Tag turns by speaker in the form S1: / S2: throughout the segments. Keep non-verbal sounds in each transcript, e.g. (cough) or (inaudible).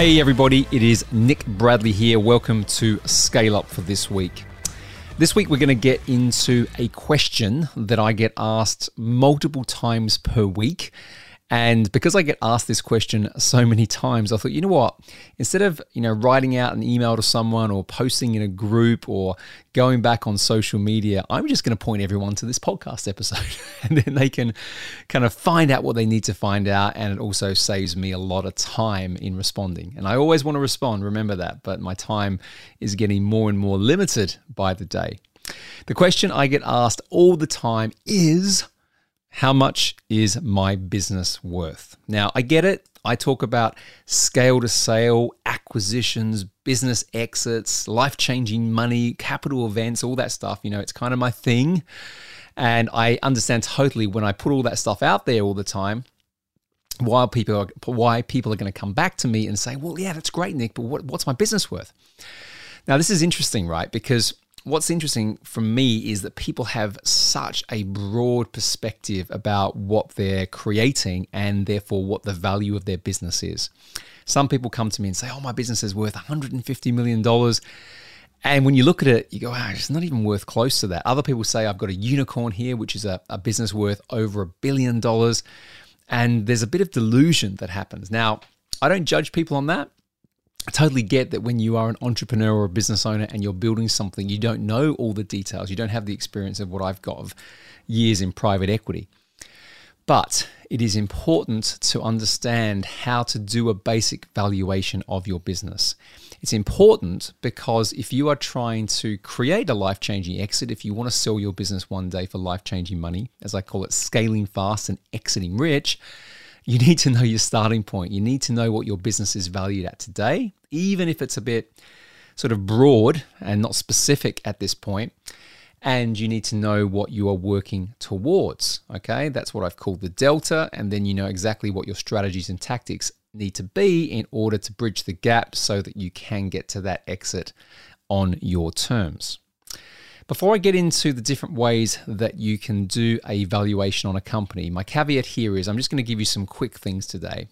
S1: Hey, everybody, it is Nick Bradley here. Welcome to Scale Up for this week. This week, we're going to get into a question that I get asked multiple times per week. And because I get asked this question so many times, I thought, you know what? Instead of you know writing out an email to someone or posting in a group or going back on social media, I'm just going to point everyone to this podcast episode, (laughs) and then they can kind of find out what they need to find out, and it also saves me a lot of time in responding. And I always want to respond, remember that, but my time is getting more and more limited by the day. The question I get asked all the time is how much is my business worth? Now, I get it. I talk about scale to sale, acquisitions, business exits, life changing money, capital events, all that stuff. You know, it's kind of my thing. And I understand totally when I put all that stuff out there all the time, why people are, why people are going to come back to me and say, "Well, yeah, that's great, Nick, but what, what's my business worth?" Now, this is interesting, right? Because what's interesting for me is that people have such a broad perspective about what they're creating and therefore what the value of their business is. Some people come to me and say, Oh, my business is worth $150 million. And when you look at it, you go, it's not even worth close to that. Other people say, I've got a unicorn here, which is a, a business worth over a billion dollars. And there's a bit of delusion that happens. Now, I don't judge people on that. I totally get that when you are an entrepreneur or a business owner and you're building something, you don't know all the details. You don't have the experience of what I've got of years in private equity. But it is important to understand how to do a basic valuation of your business. It's important because if you are trying to create a life changing exit, if you want to sell your business one day for life changing money, as I call it, scaling fast and exiting rich, you need to know your starting point. You need to know what your business is valued at today, even if it's a bit sort of broad and not specific at this point. And you need to know what you are working towards. Okay, that's what I've called the delta. And then you know exactly what your strategies and tactics need to be in order to bridge the gap so that you can get to that exit on your terms. Before I get into the different ways that you can do a valuation on a company, my caveat here is I'm just going to give you some quick things today.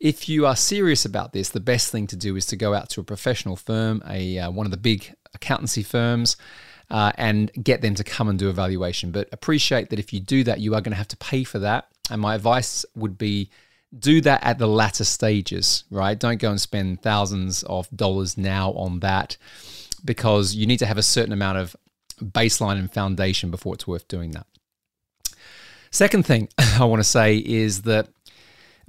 S1: If you are serious about this, the best thing to do is to go out to a professional firm, a uh, one of the big accountancy firms, uh, and get them to come and do a valuation. But appreciate that if you do that, you are going to have to pay for that. And my advice would be do that at the latter stages, right? Don't go and spend thousands of dollars now on that because you need to have a certain amount of baseline and foundation before it's worth doing that. Second thing (laughs) I want to say is that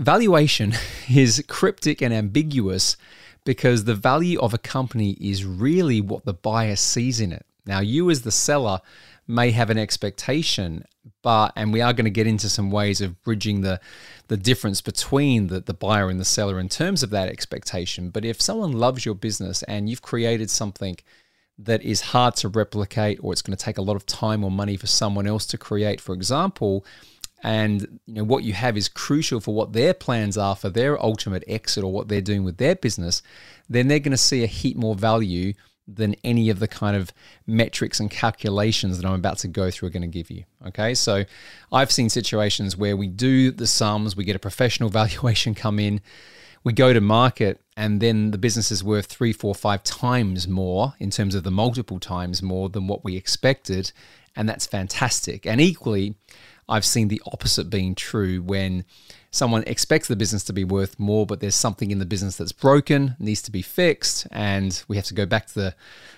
S1: valuation (laughs) is cryptic and ambiguous because the value of a company is really what the buyer sees in it. Now, you as the seller may have an expectation, but and we are going to get into some ways of bridging the the difference between the, the buyer and the seller in terms of that expectation. But if someone loves your business and you've created something that is hard to replicate or it's going to take a lot of time or money for someone else to create, for example, and you know what you have is crucial for what their plans are for their ultimate exit or what they're doing with their business, then they're going to see a heap more value than any of the kind of metrics and calculations that I'm about to go through are going to give you. Okay, so I've seen situations where we do the sums, we get a professional (laughs) valuation come in, we go to market and then the business is worth three, four, five times more in terms of the multiple times more than what we expected. And that's fantastic. And equally, I've seen the opposite being true when someone expects the business to be worth more, but there's something in the business that's broken, needs to be fixed, and we have to go back to the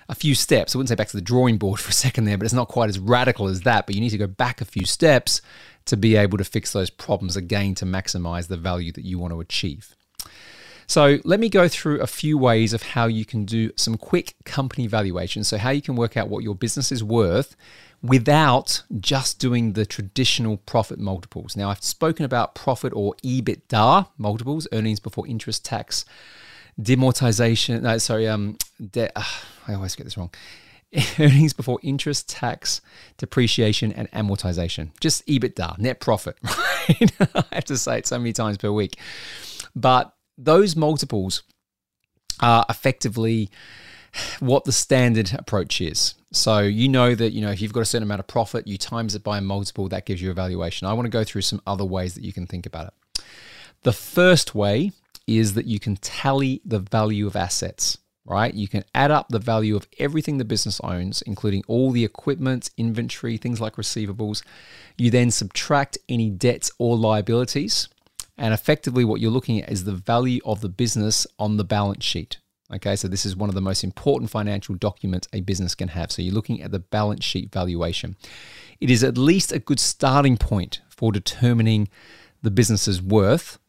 S1: a few steps. I wouldn't say back to the drawing board (laughs) for a second there, but it's not quite as radical as that. But you need to go back a few steps to be able to fix those problems again to maximize the value that you want to achieve. So, let me go through a few ways of how you can do some quick company valuation. So, how you can work out what your business is worth without just doing the traditional profit multiples. Now, I've spoken about profit or EBITDA multiples, earnings before interest, tax, demortization. No, sorry, um, de- uh, I always get this wrong. (laughs) earnings before interest, tax, depreciation, and amortization. Just EBITDA, net profit, (laughs) right? (laughs) I have to say it so many times per week. But those multiples are effectively what the standard approach is. So you know that you know if you've got a certain amount of profit, you times it by a multiple that gives you a valuation. I want to go through some other ways that you can think about it. The first way is that you can tally the value of assets, right? You can add up the value of everything the business owns, including all the equipment, inventory, things like receivables. You then subtract any debts or liabilities. And effectively, what you're looking at is the value of the business on the balance sheet. Okay, so this is one of the most important financial documents a business can have. So you're looking at the balance sheet valuation. It is at least a good starting point for determining the business's worth,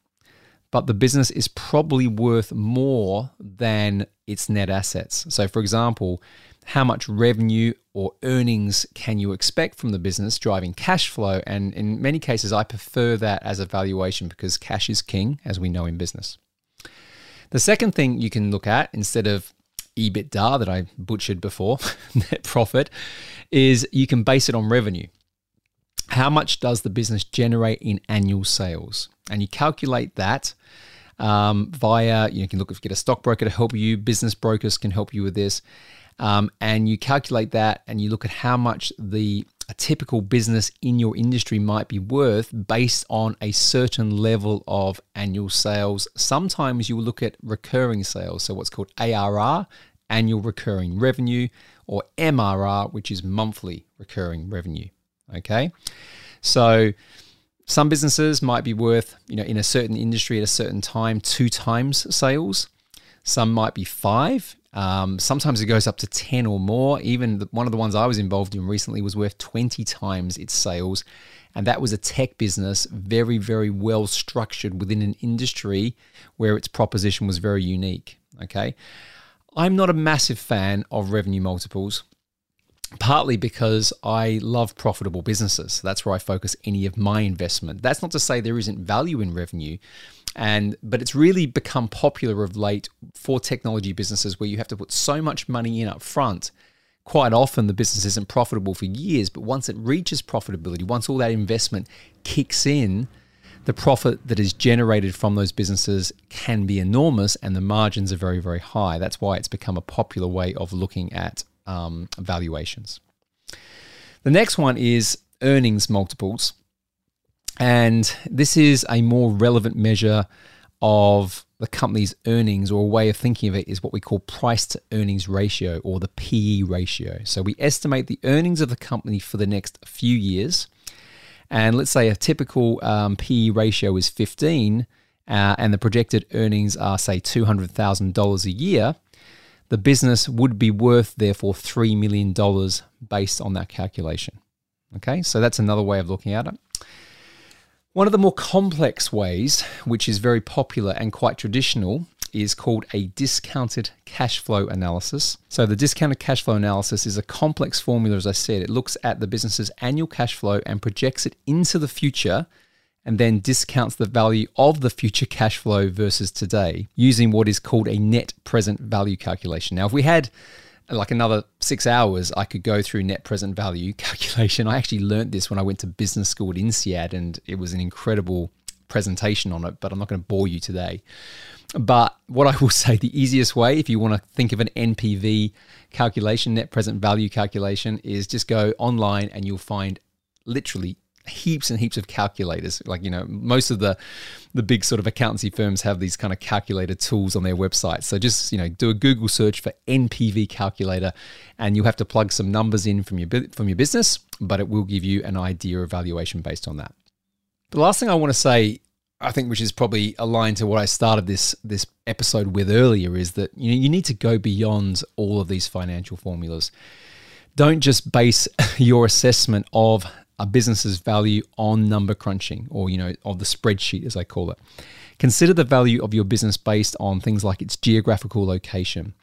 S1: but the business is probably worth more than its net assets. So, for example, how much revenue or earnings can you expect from the business driving cash flow? And in many cases, I prefer that as a valuation because cash is king, as we know in business. The second thing you can look at instead of EBITDA that I butchered before, (laughs) net profit, is you can base it on revenue. How much does the business generate in annual sales? And you calculate that um, via, you, know, you can look if you get a stockbroker to help you, business brokers can help you with this. Um, and you calculate that and you look at how much the a typical business in your industry might be worth based on a certain level of annual sales. Sometimes you will look at recurring sales, so what's called ARR, annual recurring revenue, or MRR, which is monthly recurring revenue. Okay, so some businesses might be worth, you know, in a certain industry at a certain time, two times sales. Some might be five um, sometimes it goes up to 10 or more. Even the, one of the ones I was involved in recently was worth 20 times its sales. And that was a tech business, very, very well structured within an industry where its proposition was very unique. Okay. I'm not a massive fan of revenue multiples, partly because I love profitable businesses. That's where I focus any of my investment. That's not to say there isn't value in revenue, and but it's really become popular of late for technology businesses where you have to put so much money in up front quite often the business isn't profitable for years but once it reaches profitability once all that investment kicks in the profit that is generated from those businesses can be enormous and the margins are very very high that's why it's become a popular way of looking at um, valuations the next one is earnings multiples and this is a more relevant measure of the company's earnings, or a way of thinking of it is what we call price to earnings ratio or the PE ratio. So we estimate the earnings of the company for the next few years. And let's say a typical um, PE ratio is 15, uh, and the projected earnings are, say, $200,000 a year. The business would be worth, therefore, $3 million based on that calculation. Okay, so that's another way of looking at it. One of the more complex ways, which is very popular and quite traditional, is called a discounted cash flow analysis. So, the discounted cash flow analysis is a complex formula, as I said. It looks at the business's annual cash flow and projects it into the future and then discounts the value of the future cash flow versus today using what is called a net present value calculation. Now, if we had like another six hours, I could go through net present value (laughs) calculation. I actually learned this when I went to business school at INSEAD, and it was an incredible presentation on it, but I'm not going to bore you today. But what I will (laughs) say, the easiest way, if you want to think of an NPV calculation, net present value calculation, is just go online and you'll find literally heaps and heaps of calculators. Like you know, most of the the big sort of accountancy firms have these kind of calculator tools on their website. So just you know, do a Google search for NPV calculator, and you have to plug some numbers in from your from your business, but it will give you an idea of valuation based on that. The last thing I want to say. I think, which is probably aligned to what I started this this episode with earlier, is that you know, you need to go beyond all of these financial formulas. Don't just base (laughs) your assessment of a business's value on number crunching or you know of the spreadsheet as I call it. Consider the value of your business based on things like its geographical location,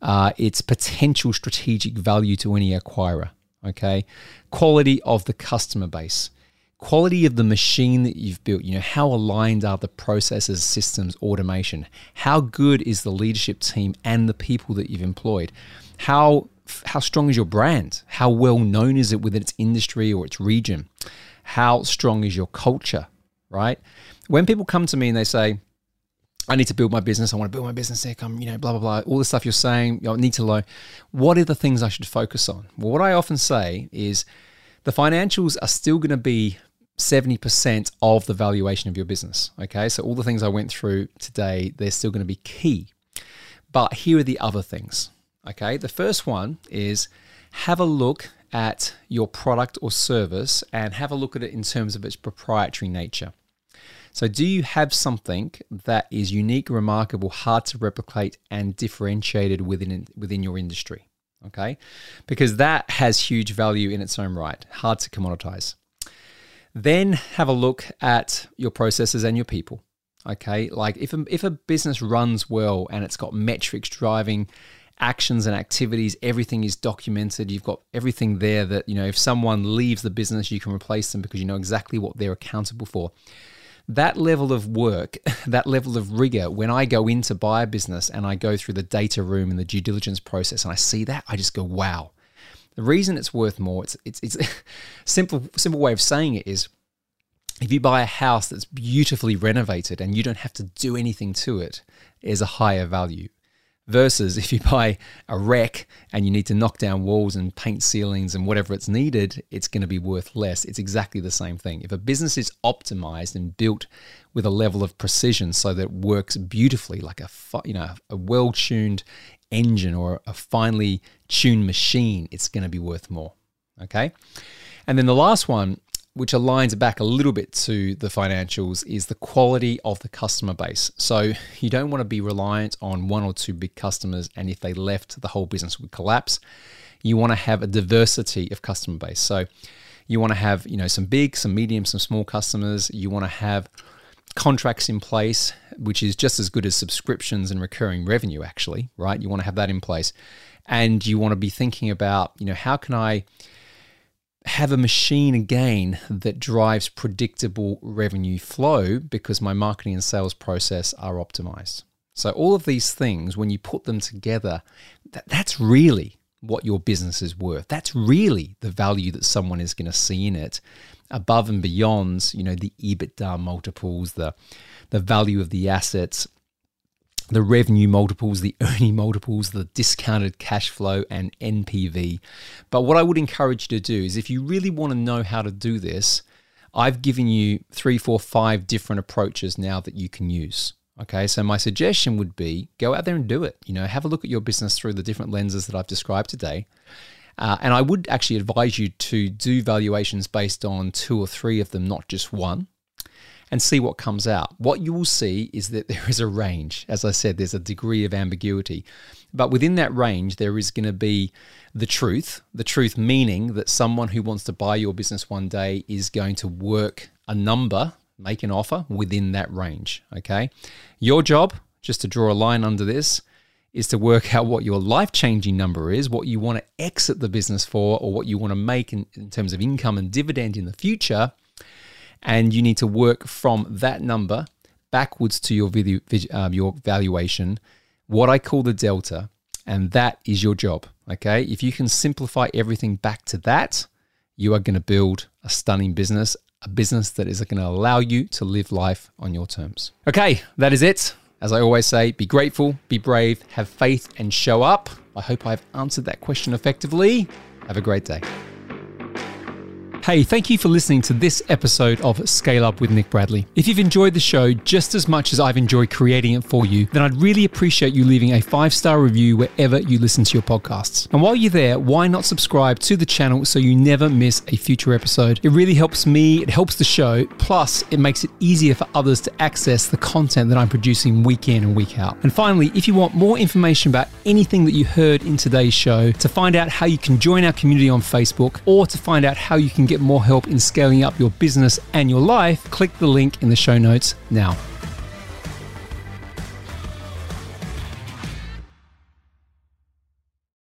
S1: uh, its potential strategic value to any acquirer, okay, quality of the customer base, quality of the machine that you've built. You know how aligned are the processes, systems, automation? How good is the leadership team and the people that you've employed? How how strong is your brand? How well known is it within its industry or its region? How strong is your culture, right? When people come to me and they say, I need to build my business. I want to build my business income, you know, blah, blah, blah. All the stuff you're saying, you need to know. What are the things I should focus on? Well, what I often say is the financials are still going to be 70% of the valuation of your business. Okay, so all the things I went through today, they're still going to be key. But here are the other things. Okay, the first one is have a look at your product or service and have a look at it in terms of its proprietary nature. So, do you have something that is unique, remarkable, hard to replicate, and differentiated within within your industry? Okay, because that has huge value in its own right, hard to commoditize. Then have a look at your processes and your people. Okay, like if a, if a business runs well and it's got metrics driving actions and activities, everything is documented. You've got everything there that, you know, if someone leaves the business, you can replace them because you know exactly what they're accountable for. That level of work, (laughs) that level of rigor, when I go in to buy a business and I go through the data room and the due diligence process and I see that, I just go, wow. The reason it's worth more, it's it's it's (laughs) simple simple way of saying it is if you buy a house that's beautifully renovated and you don't have to do anything to it, is a higher value versus if you (laughs) buy a wreck and you need to knock down walls and paint ceilings and whatever it's needed, it's going to be worth less. It's exactly the same thing. If a business is optimized and built with a level of precision so that it works beautifully, like a you know a well-tuned engine or a finely tuned machine, it's going to be worth more. Okay. And then the last one which aligns back a little bit to the financials, is the quality of the customer base. So you don't want to be reliant on one or two big customers, and if they left, the whole business would collapse. You want to have a diversity of customer base. So you want to have you know some big, some medium, some small customers. You want to have contracts in place, which is just as good as subscriptions and recurring revenue, actually, right? You want to have that in place. And you want to be thinking about, you know, how can I have a machine again that drives predictable revenue flow because my marketing and sales process are optimized. So, all of these things, when you put them together, that, that's really what your business is worth. That's really the value that someone is going to see in it above and beyond, you know, the EBITDA multiples, the the value of the assets, the revenue multiples, the (laughs) earning multiples, the discounted cash flow, and NPV. But what I would encourage you to do is if you really want to know how to do this, I've given you three, four, five different approaches now that you can use. Okay, so my suggestion would be go out there and do it. You know, have a look at your business through the different lenses that I've described today. Uh, and I would actually advise you to do valuations based on two or three of them, not just one and see what comes out. What you will see is that (laughs) there is a range. As I said, there's a degree of ambiguity. But within that range, there is going to be the truth. The truth meaning that someone who wants to buy your business one day is going to work a number, make an offer within that range. Okay. Your job, just to draw a line under this, is to work (laughs) out what your life changing number is, what you want to exit the business for, or what you want to make in, in terms of income and dividend in the future and you need to work from that number backwards to your video, um, your valuation, what I call the delta, and that is your job. Okay, if you can simplify everything back to that, you are going to build a stunning business, a business that is going to allow you to live life on your terms. Okay, that is it. As I always say, be grateful, be brave, have faith, and show up. I hope I've answered that question effectively. Have a great day. Hey, thank you for listening to this episode of Scale Up with Nick Bradley. If you've enjoyed the show just as much as I've enjoyed creating it for you, then I'd really appreciate you leaving a five star review wherever you listen to your podcasts. And while you're there, why not subscribe to the channel so you never miss a future episode? It really helps me, it helps the show, plus, it makes it easier for others to access the content that I'm producing week in and week out. And finally, if you want more information about anything that you heard in today's show, to find out how you can join our community on Facebook, or to find out how you can get get more help in scaling up your business and your life, click the link in the show notes now.